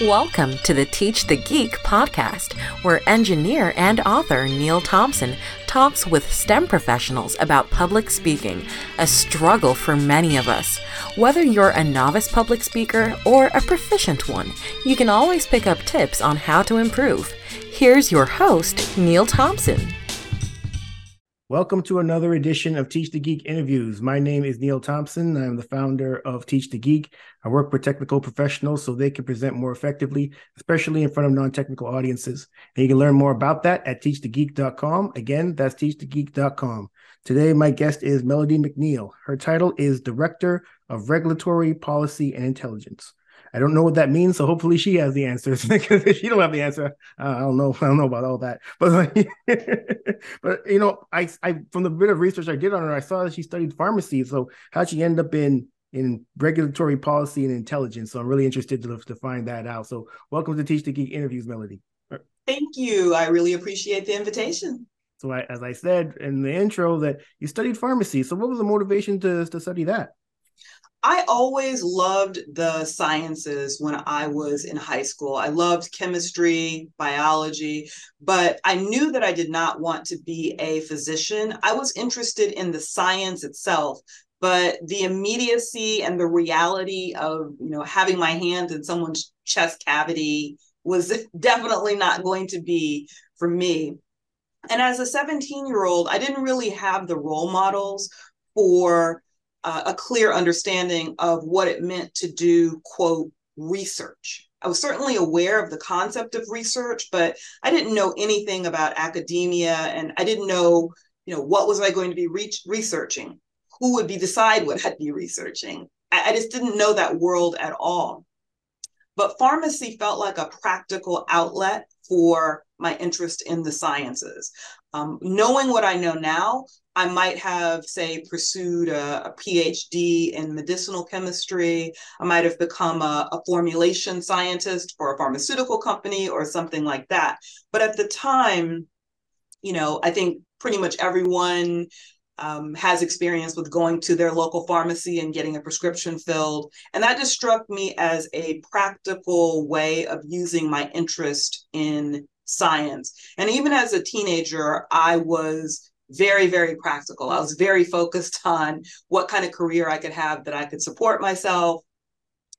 Welcome to the Teach the Geek podcast, where engineer and author Neil Thompson talks with STEM professionals about public speaking, a struggle for many of us. Whether you're a novice public speaker or a proficient one, you can always pick up tips on how to improve. Here's your host, Neil Thompson. Welcome to another edition of Teach the Geek interviews. My name is Neil Thompson. I'm the founder of Teach the Geek. I work with technical professionals so they can present more effectively, especially in front of non technical audiences. And you can learn more about that at teachthegeek.com. Again, that's teachthegeek.com. Today, my guest is Melodi McNeil. Her title is Director of Regulatory Policy and Intelligence. I don't know what that means, so hopefully she has the answers. because if she don't have the answer, uh, I don't know. I don't know about all that. But but you know, I I from the bit of research I did on her, I saw that she studied pharmacy. So how she end up in in regulatory policy and intelligence. So I'm really interested to to find that out. So welcome to Teach the Geek interviews, Melodi. Thank you. I really appreciate the invitation. So I, as I said in the intro, that you studied pharmacy. So what was the motivation to to study that? I always loved the sciences when I was in high school. I loved chemistry, biology, but I knew that I did not want to be a physician. I was interested in the science itself, but the immediacy and the reality of, you know, having my hand in someone's chest cavity was definitely not going to be for me. And as a 17 year old, I didn't really have the role models for uh, a clear understanding of what it meant to do, quote, research. I was certainly aware of the concept of research, but I didn't know anything about academia and I didn't know, you know, what was I going to be re- researching? Who would be decide what I'd be researching? I, I just didn't know that world at all. But pharmacy felt like a practical outlet for my interest in the sciences. Um, knowing what I know now, I might have, say, pursued a, a, PhD in medicinal chemistry. I might have become a, a, formulation scientist for a pharmaceutical company or something like that. But at the time, you know, I think pretty much everyone um, has experience with going to their local pharmacy and getting a prescription filled. And that just struck me as a practical way of using my interest in science. And even as a teenager, I was very, very practical. I was very focused on what kind of career I could have that I could support myself.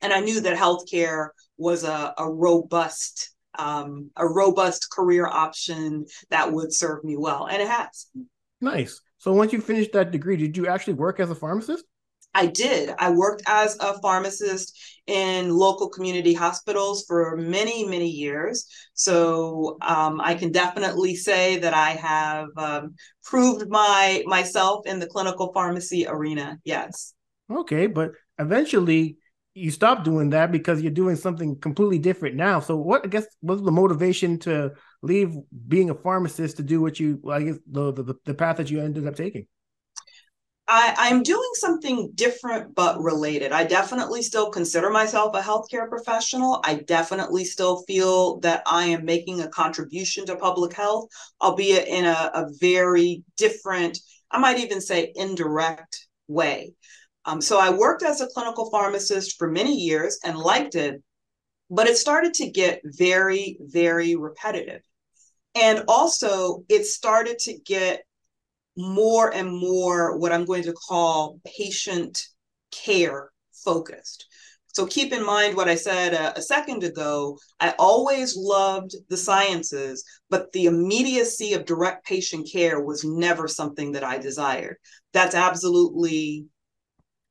And I knew that healthcare was a, a robust, um, a robust career option that would serve me well. And it has. Nice. So once you finished that degree, did you actually work as a pharmacist? I did. I worked as a pharmacist in local community hospitals for many, many years. So um, I can definitely say that I have um, proved my myself in the clinical pharmacy arena. Yes. Okay, but eventually you stopped doing that because you're doing something completely different now. So what I guess was the motivation to leave being a pharmacist to do what you I guess the the, the path that you ended up taking? I, I'm doing something different but related. I definitely still consider myself a healthcare professional. I definitely still feel that I am making a contribution to public health, albeit in a, a very different, I might even say indirect way. Um, so I worked as a clinical pharmacist for many years and liked it, but it started to get very, very repetitive. And also, it started to get more and more what I'm going to call patient care focused. So keep in mind what I said a, a, second ago. I always loved the sciences, but the immediacy of direct patient care was never something that I desired. That's absolutely,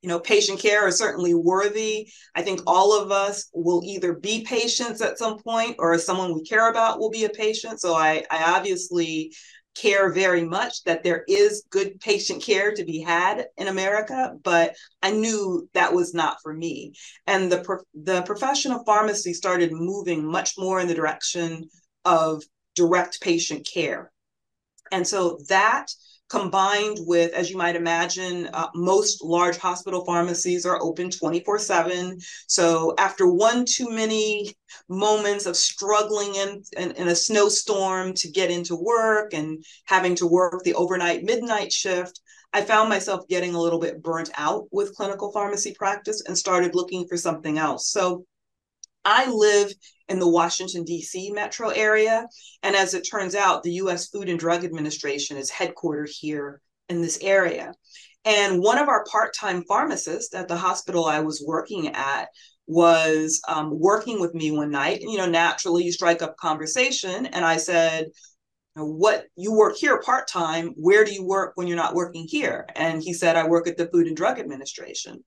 you know, patient care is certainly worthy. I think all of us will either be patients at some point or someone we care about will be a patient. So I, I obviously care very much that there is good patient care to be had in America, but I knew that was not for me. And the the profession of pharmacy started moving much more in the direction of direct patient care. And so that combined with, as you might imagine, uh, most large hospital pharmacies are open 24 7. So after one too many moments of struggling in, in, in, a snowstorm to get into work and having to work the overnight midnight shift, I found myself getting a little bit burnt out with clinical pharmacy practice and started looking for something else. So I live in the Washington, D.C. metro area. And as it turns out, the U.S. Food and Drug Administration is headquartered here in this area. And one of our part time pharmacists at the hospital I was working at was um, working with me one night. And, you know, naturally, you strike up conversation. And I said, what you work here part time where do you work when you're not working here and he said i work at the food and drug administration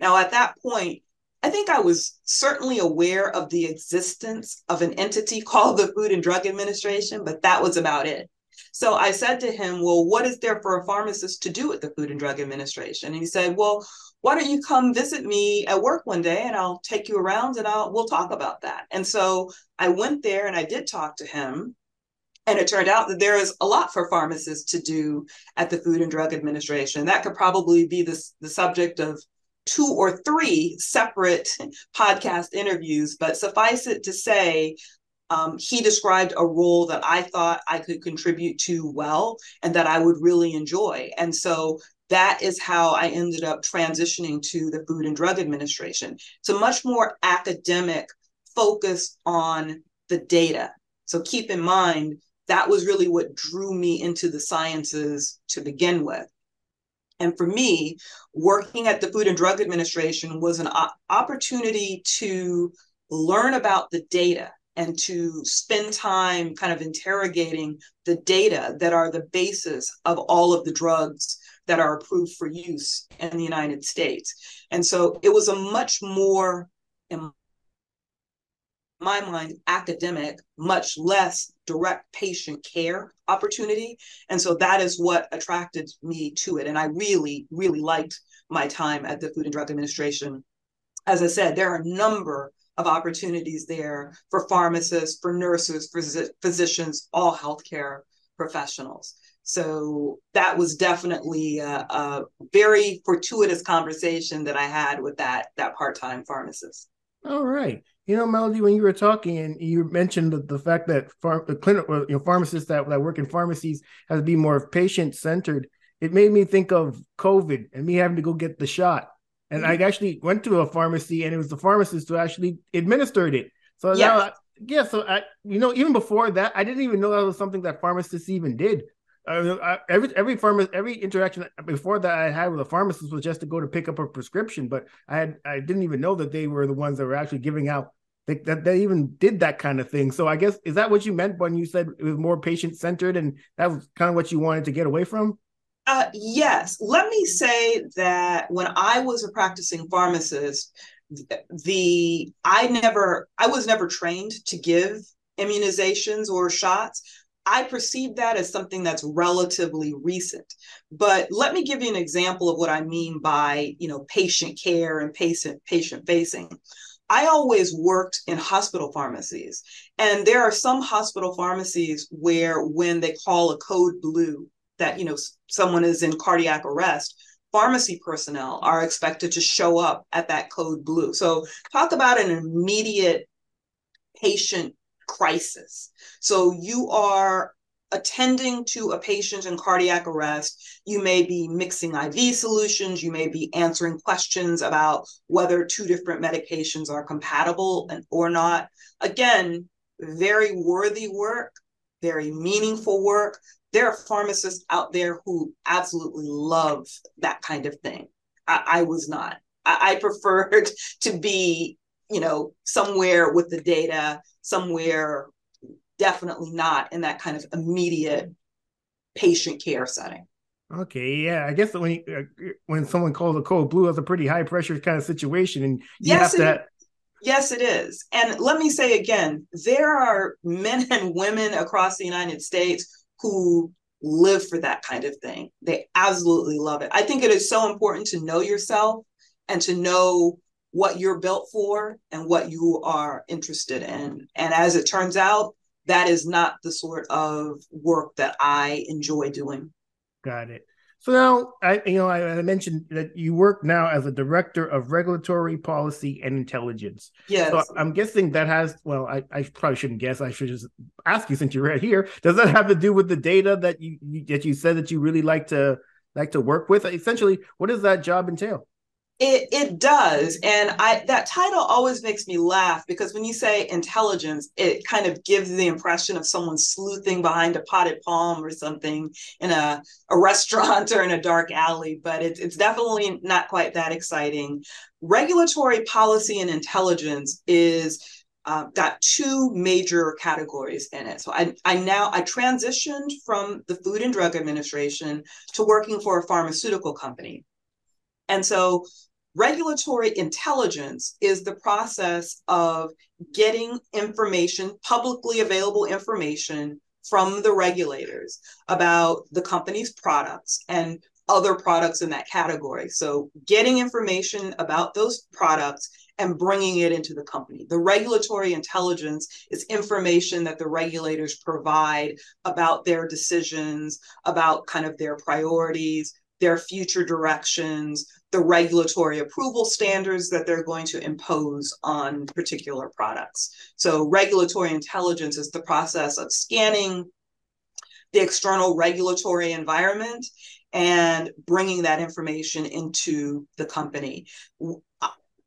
now at that point i think i was certainly aware of the existence of an entity called the food and drug administration but that was about it so i said to him well what is there for a pharmacist to do at the food and drug administration and he said well why don't you come visit me at work one day and I'll take you around and I'll we'll talk about that. And so I went there and I did talk to him and it turned out that there is a lot for pharmacists to do at the Food and Drug Administration. That could probably be the, the subject of two or three separate podcast interviews, but suffice it to say, um, he described a role that I thought I could contribute to well and that I would really enjoy. And so that is how I ended up transitioning to the Food and Drug Administration. It's a much more academic focus on the data. So keep in mind, that was really what drew me into the sciences to begin with. And for me, working at the Food and Drug Administration was an opportunity to learn about the data and to spend time kind of interrogating the data that are the basis of all of the drugs that are approved for use in the United States. And so it was a much more, in my mind academic, much less direct patient care opportunity. And so that is what attracted me to it. And I really, really liked my time at the Food and Drug Administration. As I said, there are a number of opportunities there for pharmacists, for nurses, for physicians, all healthcare professionals. So that was definitely a, a very fortuitous conversation that I had with that that part-time pharmacist. All right. You know, Melodi, when you were talking and you mentioned the, the fact that the clinic, you know, pharmacists that, that work in pharmacies has to be more patient centered, it made me think of COVID and me having to go get the shot. And mm-hmm. I actually went to a pharmacy and it was the pharmacist who actually administered it. So yes. now, yeah, so I, you know, even before that, I didn't even know that was something that pharmacists even did. I, every every pharma, every interaction before that I had with a pharmacist was just to go to pick up a prescription, but I had I didn't even know that they were the ones that were actually giving out they, that they even did that kind of thing. So I guess is that what you meant when you said it was more patient centered, and that was kind of what you wanted to get away from? Uh, yes. Let me say that when I was a practicing pharmacist, the I never I was never trained to give immunizations or shots I perceive that as something that's relatively recent. But let me give you an example of what I mean by, you know, patient care and patient patient facing. I always worked in hospital pharmacies, and there are some hospital pharmacies where when they call a code blue that, you know, someone is in cardiac arrest, pharmacy personnel are expected to show up at that code blue. So talk about an immediate patient crisis. So you are attending to a patient in cardiac arrest, you may be mixing IV solutions, you may be answering questions about whether two different medications are compatible and, or not. Again, very worthy work, very meaningful work. There are pharmacists out there who absolutely love that kind of thing. I, I was not. I, I preferred to be, you know, somewhere with the data somewhere definitely not in that kind of immediate patient care setting. Okay, yeah, I guess when uh, when someone calls a code blue, it's a pretty high pressure kind of situation, and you yes, have to. yes, it is. And let me say again, there are men and women across the United States who live for that kind of thing. They absolutely love it. I think it is so important to know yourself and to know what you're built for and what you are interested in. And as it turns out, that is not the sort of work that I enjoy doing. Got it. So now, I you know I, I mentioned that you work now as a director of regulatory policy and intelligence. Yes. So I'm guessing that has well, I, I probably shouldn't guess. I should just ask you since you're right here. Does that have to do with the data that you, you that you said that you really like to like to work with? Essentially, what does that job entail? It it does, and I that title always makes me laugh because when you say intelligence, it kind of gives the impression of someone sleuthing behind a potted palm or something in a, a restaurant or in a dark alley. But it's it's definitely not quite that exciting. Regulatory policy and intelligence is uh, got two major categories in it. So I, I now I transitioned from the Food and Drug Administration to working for a pharmaceutical company. And so Regulatory intelligence is the process of getting information, publicly available information from the regulators about the company's products and other products in that category. So, getting information about those products and bringing it into the company. The regulatory intelligence is information that the regulators provide about their decisions, about kind of their priorities, their future directions, the regulatory approval standards that they're going to impose on particular products. So, regulatory intelligence is the process of scanning the external regulatory environment and bringing that information into the company.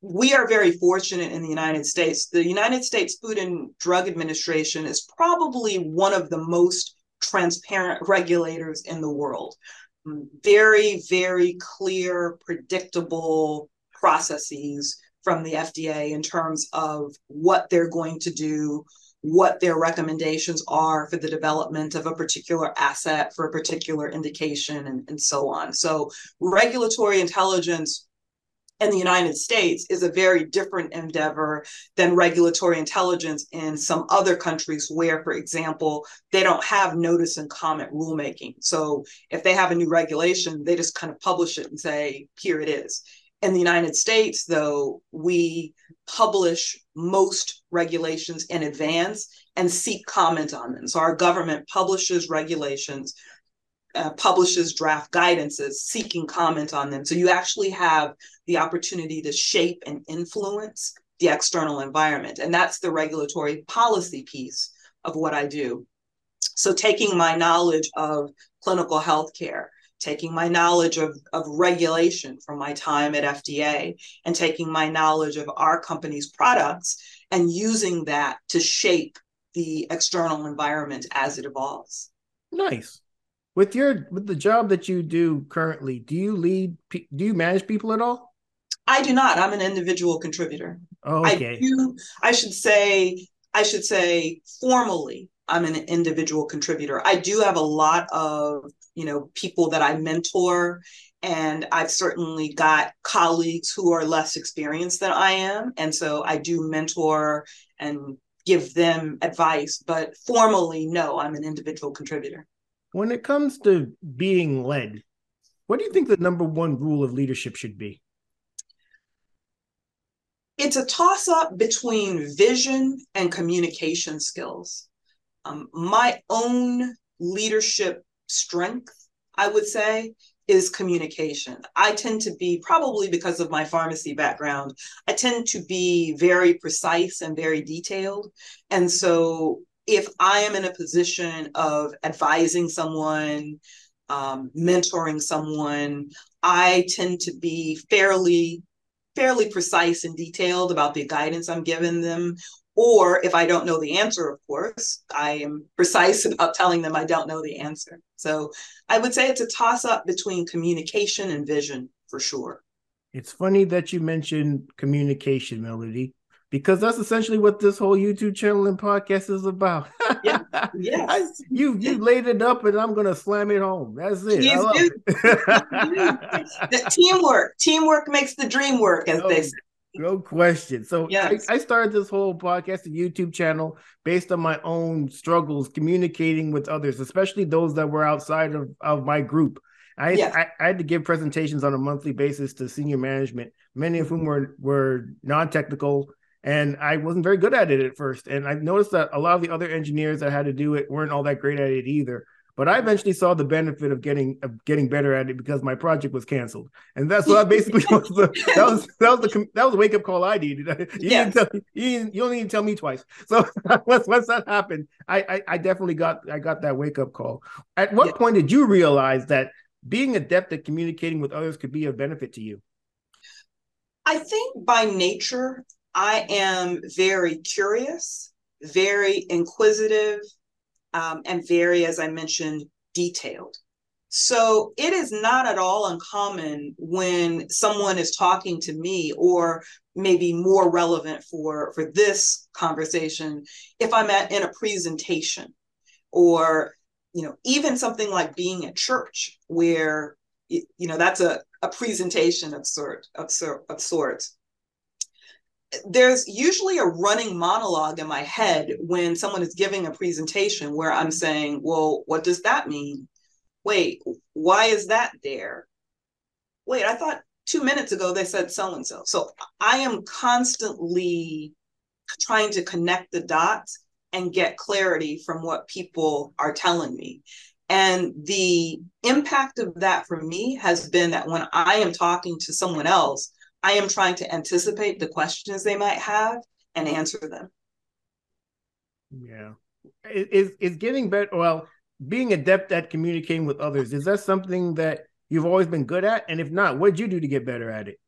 We are very fortunate in the United States. The United States Food and Drug Administration is probably one of the most transparent regulators in the world very, very clear, predictable processes from the FDA in terms of what they're going to do, what their recommendations are for the development of a particular asset for a particular indication, and, and so on. So, regulatory intelligence in the United States is a very different endeavor than regulatory intelligence in some other countries where, for example, they don't have notice and comment rulemaking. So if they have a new regulation, they just kind of publish it and say, here it is. In the United States, though, we publish most regulations in advance and seek comment on them. So our government publishes regulations uh, publishes draft guidances seeking comment on them. So you actually have the opportunity to shape and influence the external environment. And that's the regulatory policy piece of what I do. So taking my knowledge of clinical healthcare, taking my knowledge of, of regulation from my time at FDA, and taking my knowledge of our company's products and using that to shape the external environment as it evolves. Nice with your with the job that you do currently do you lead do you manage people at all? I do not. I'm an individual contributor. Oh, okay. i do i should say i should say formally i'm an individual contributor. I do have a lot of you know people that i mentor and i've certainly got colleagues who are less experienced than i am and so i do mentor and give them advice but formally no i'm an individual contributor when it comes to being led, what do you think the number one rule of leadership should be? It's a toss up between vision and communication skills. Um, my own leadership strength, I would say, is communication. I tend to be, probably because of my pharmacy background, I tend to be very precise and very detailed. And so if I am in a position of advising someone, um, mentoring someone, I tend to be fairly fairly precise and detailed about the guidance I'm giving them. Or if I don't know the answer, of course, I am precise about telling them I don't know the answer. So I would say it's a toss up between communication and vision for sure. It's funny that you mentioned communication, Melodi, because that's essentially what this whole YouTube channel and podcast is about. yeah, yeah. you you laid it up, and I'm gonna slam it home. That's it. it. teamwork, teamwork makes the dream work, as no, they say. No question. So yes. I, I started this whole podcast and YouTube channel based on my own struggles communicating with others, especially those that were outside of, of my group. I, yes. I, I, had to give presentations on a monthly basis to senior management, many of whom were were non-technical and I wasn't very good at it at first. And I noticed that a lot of the other engineers that had to do it weren't all that great at it either. But I eventually saw the benefit of getting of getting better at it because my project was canceled, and that's what I basically was the that was that was the that was the wake up call I needed. You, yes. didn't tell, you, didn't, you don't need to tell me twice. So once once that happened, I, I, I definitely got I got that wake up call. At what point did you realize that being adept at communicating with others could be a benefit to you? I think by nature, I am very curious, very inquisitive, um, and very, as I mentioned, detailed. So it is not at all uncommon when someone is talking to me, or maybe more relevant for for this conversation, if I'm at in a presentation, or you know, even something like being at church, where you know that's a a presentation of sort of sort of sorts there's usually a running monologue in my head when someone is giving a presentation where I'm saying, well, what does that mean? Wait, why is that there? Wait, I thought two minutes ago they said so and so. So I am constantly trying to connect the dots and get clarity from what people are telling me. And the impact of that for me has been that when I am talking to someone else, I am trying to anticipate the questions they might have and answer them. Yeah. Is is getting better well, being adept at communicating with others, is that something that you've always been good at? And if not, what did you do to get better at it?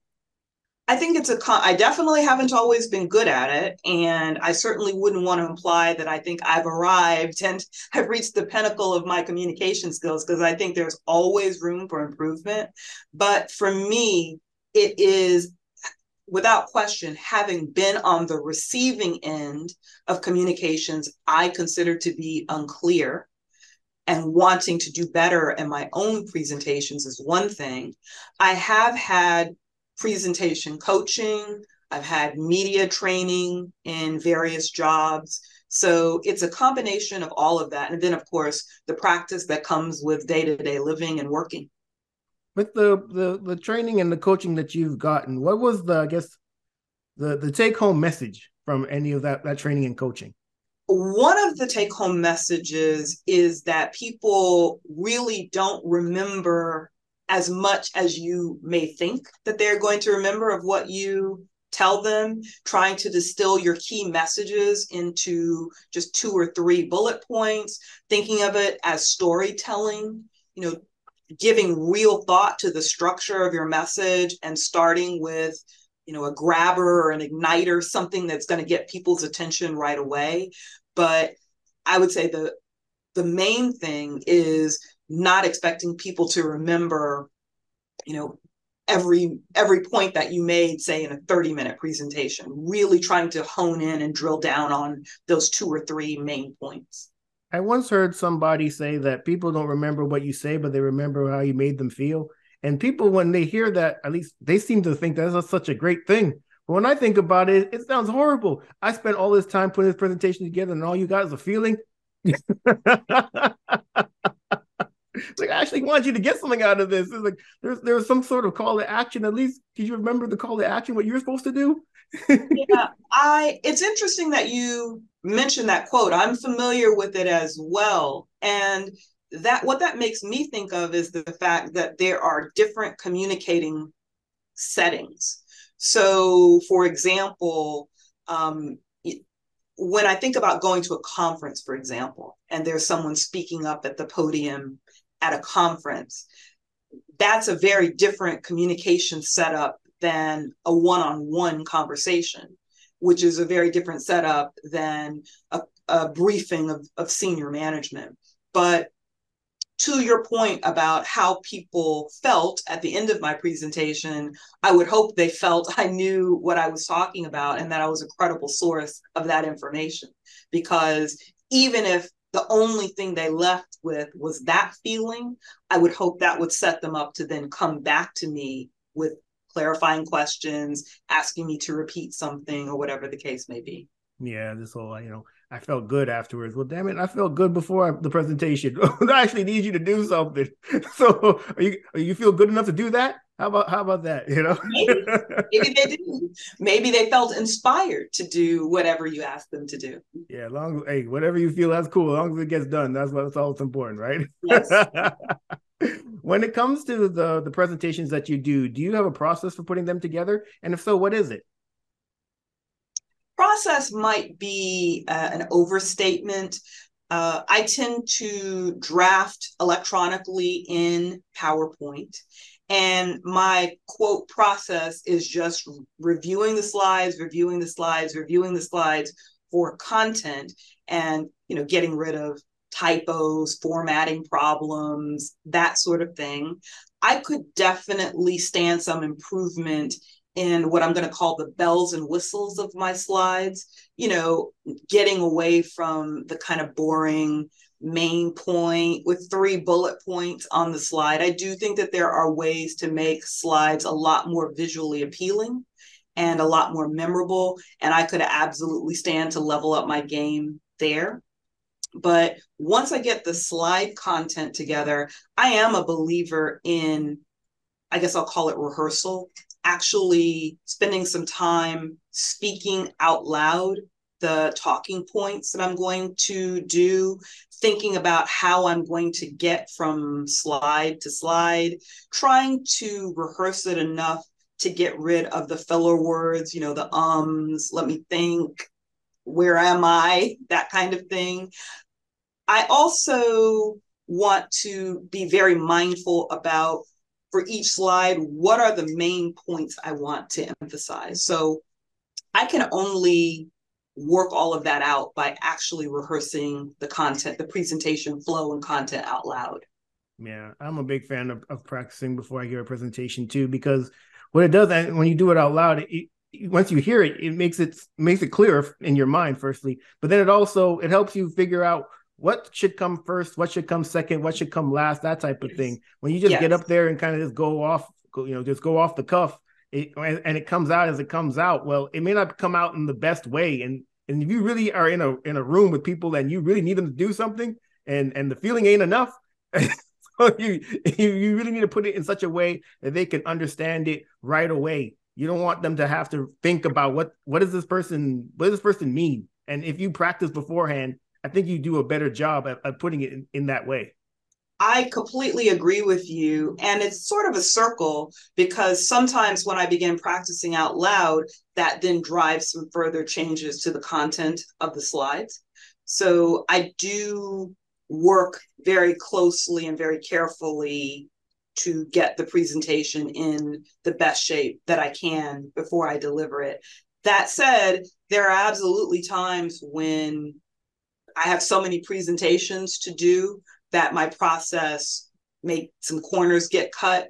I think it's a con- I definitely haven't always been good at it and I certainly wouldn't want to imply that I think I've arrived and I've reached the pinnacle of my communication skills because I think there's always room for improvement but for me it is without question, having been on the receiving end of communications I consider to be unclear and wanting to do better in my own presentations is one thing. I have had presentation coaching, I've had media training in various jobs. So it's a combination of all of that. And then, of course, the practice that comes with day to day living and working with the, the the training and the coaching that you've gotten, what was the I guess the the take home message from any of that that training and coaching? One of the take home messages is that people really don't remember as much as you may think that they're going to remember of what you tell them, trying to distill your key messages into just two or three bullet points, thinking of it as storytelling, you know, giving real thought to the structure of your message and starting with you know a grabber or an igniter something that's going to get people's attention right away. But i would say the the main thing is not expecting people to remember you know every every point that you made say in a 30 minute presentation really trying to hone in and drill down on those two or three main points I once heard somebody say that people don't remember what you say, but they remember how you made them feel. And people, when they hear that, at least they seem to think that's such a great thing. But when I think about it, it sounds horrible. I spent all this time putting this presentation together, and all you got is a feeling. like I actually want you to get something out of this. It's like there's there's some sort of call to action. At least did you remember the call to action? What you're supposed to do? yeah, I. It's interesting that you mentioned that quote. I'm familiar with it as well, and that what that makes me think of is the fact that there are different communicating settings. So, for example, um, when I think about going to a conference, for example, and there's someone speaking up at the podium at a conference, that's a very different communication setup than a one-on-one conversation which is a very different setup than a, a briefing of, of senior management but to your point about how people felt at the end of my presentation, I would hope they felt I knew what I was talking about and that I was a credible source of that information. Because even if the only thing they left with was that feeling, I would hope that would set them up to then come back to me with clarifying questions, asking me to repeat something or whatever the case may be. Yeah, this whole, you know, I felt good afterwards. Well, damn it, I felt good before the presentation. I actually need you to do something. So, are you are you feel good enough to do that? How about how about that? You know, maybe, maybe they didn't. Maybe they felt inspired to do whatever you asked them to do. Yeah, long hey, whatever you feel that's cool. As long as it gets done, that's what's all that's important, right? Yes. when it comes to the the presentations that you do, do you have a process for putting them together? And if so, what is it? Process might be uh, an overstatement. Uh, I tend to draft electronically in PowerPoint. And my quote process is just reviewing the slides, reviewing the slides, reviewing the slides for content and you know getting rid of typos, formatting problems, that sort of thing. I could definitely stand some improvement in what I'm going to call the bells and whistles of my slides, you know, getting away from the kind of boring main point with three bullet points on the slide. I do think that there are ways to make slides a lot more visually appealing and a lot more memorable. And I could absolutely stand to level up my game there. But once I get the slide content together, I am a believer in, I guess I'll call it rehearsal, actually spending some time speaking out loud the talking points that I'm going to do, thinking about how I'm going to get from slide to slide, trying to rehearse it enough to get rid of the filler words, you know, the ums, let me think, where am I, that kind of thing. I also want to be very mindful about for each slide what are the main points I want to emphasize. So I can only work all of that out by actually rehearsing the content, the presentation flow and content out loud. Yeah, I'm a big fan of, of practicing before I give a presentation too, because what it does when you do it out loud, it, once you hear it, it makes it makes it clear in your mind, firstly, but then it also it helps you figure out what should come first, what should come second, what should come last, that type of thing. When you just yes. get up there and kind of just go off, go, you know, just go off the cuff, it, and it comes out as it comes out. Well, it may not come out in the best way, and and if you really are in a in a room with people and you really need them to do something, and and the feeling ain't enough. so you you really need to put it in such a way that they can understand it right away. You don't want them to have to think about what what does this person what does this person mean. And if you practice beforehand, I think you do a better job at, at putting it in, in that way. I completely agree with you. And it's sort of a circle because sometimes when I begin practicing out loud, that then drives some further changes to the content of the slides. So I do work very closely and very carefully to get the presentation in the best shape that I can before I deliver it. That said, there are absolutely times when I have so many presentations to do that my process make some corners get cut.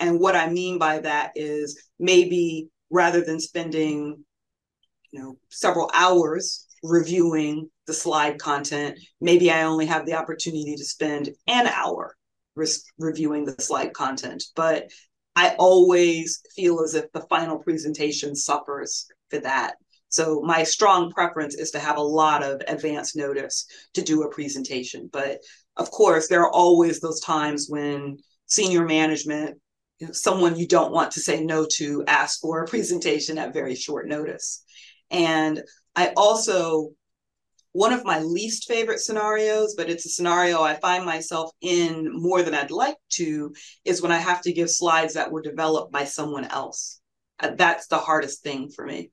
And what I mean by that is maybe rather than spending, you know, several hours reviewing the slide content, maybe I only have the opportunity to spend an hour re- reviewing the slide content. But I always feel as if the final presentation suffers for that. So my strong preference is to have a lot of advance notice to do a presentation. But of course, there are always those times when senior management, someone you don't want to say no to, ask for a presentation at very short notice. And I also, one of my least favorite scenarios, but it's a scenario I find myself in more than I'd like to, is when I have to give slides that were developed by someone else. Uh, that's the hardest thing for me.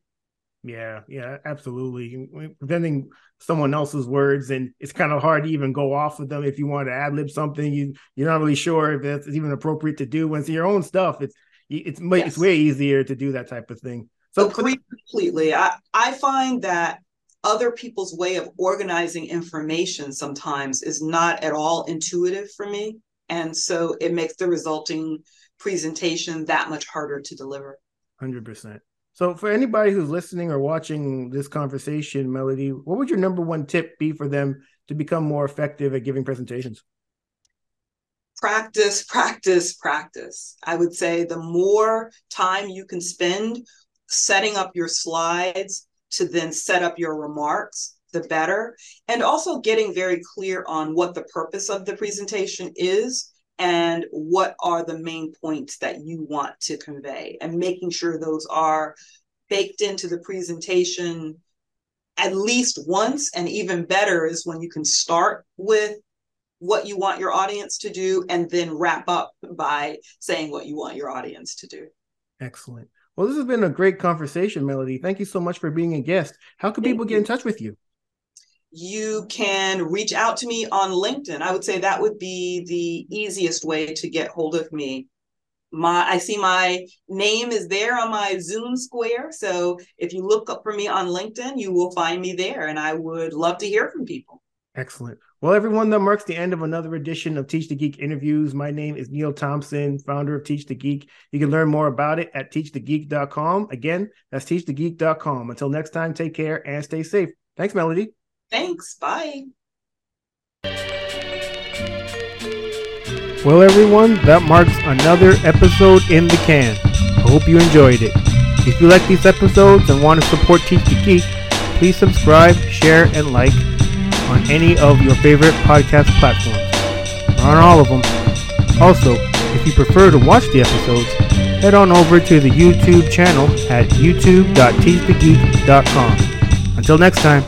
Yeah, yeah, absolutely. Preventing someone else's words, and it's kind of hard to even go off of them if you want to ad lib something. You you're not really sure if that's even appropriate to do. When it's your own stuff, it's it's yes. it's way easier to do that type of thing. So agree completely. I I find that other people's way of organizing information sometimes is not at all intuitive for me, and so it makes the resulting presentation that much harder to deliver. Hundred percent. So, for anybody who's listening or watching this conversation, Melodi, what would your number one tip be for them to become more effective at giving presentations? Practice, practice, practice. I would say the more time you can spend setting up your slides to then set up your remarks, the better. And also getting very clear on what the purpose of the presentation is and what are the main points that you want to convey? And making sure those are baked into the presentation at least once and even better is when you can start with what you want your audience to do and then wrap up by saying what you want your audience to do. Excellent. Well this has been a great conversation Melodi. Thank you so much for being a guest. How can people get in touch with you you can reach out to me on LinkedIn. I would say that would be the easiest way to get hold of me. my I see my name is there on my Zoom square. So if you look up for me on LinkedIn, you will find me there. And I would love to hear from people. Excellent. Well, everyone, that marks the end of another edition of Teach the Geek interviews. My name is Neil Thompson, founder of Teach the Geek. You can learn more about it at teachthegeek.com. Again, that's teachthegeek.com. Until next time, take care and stay safe. Thanks, Melodi. Thanks. Bye. Well, everyone, that marks another episode in the can. I hope you enjoyed it. If you like these episodes and want to support Teach the Geek, please subscribe, share, and like on any of your favorite podcast platforms. We're on all of them. Also, if you prefer to watch the episodes, head on over to the YouTube channel at youtube.teachthegeek.com. Until next time.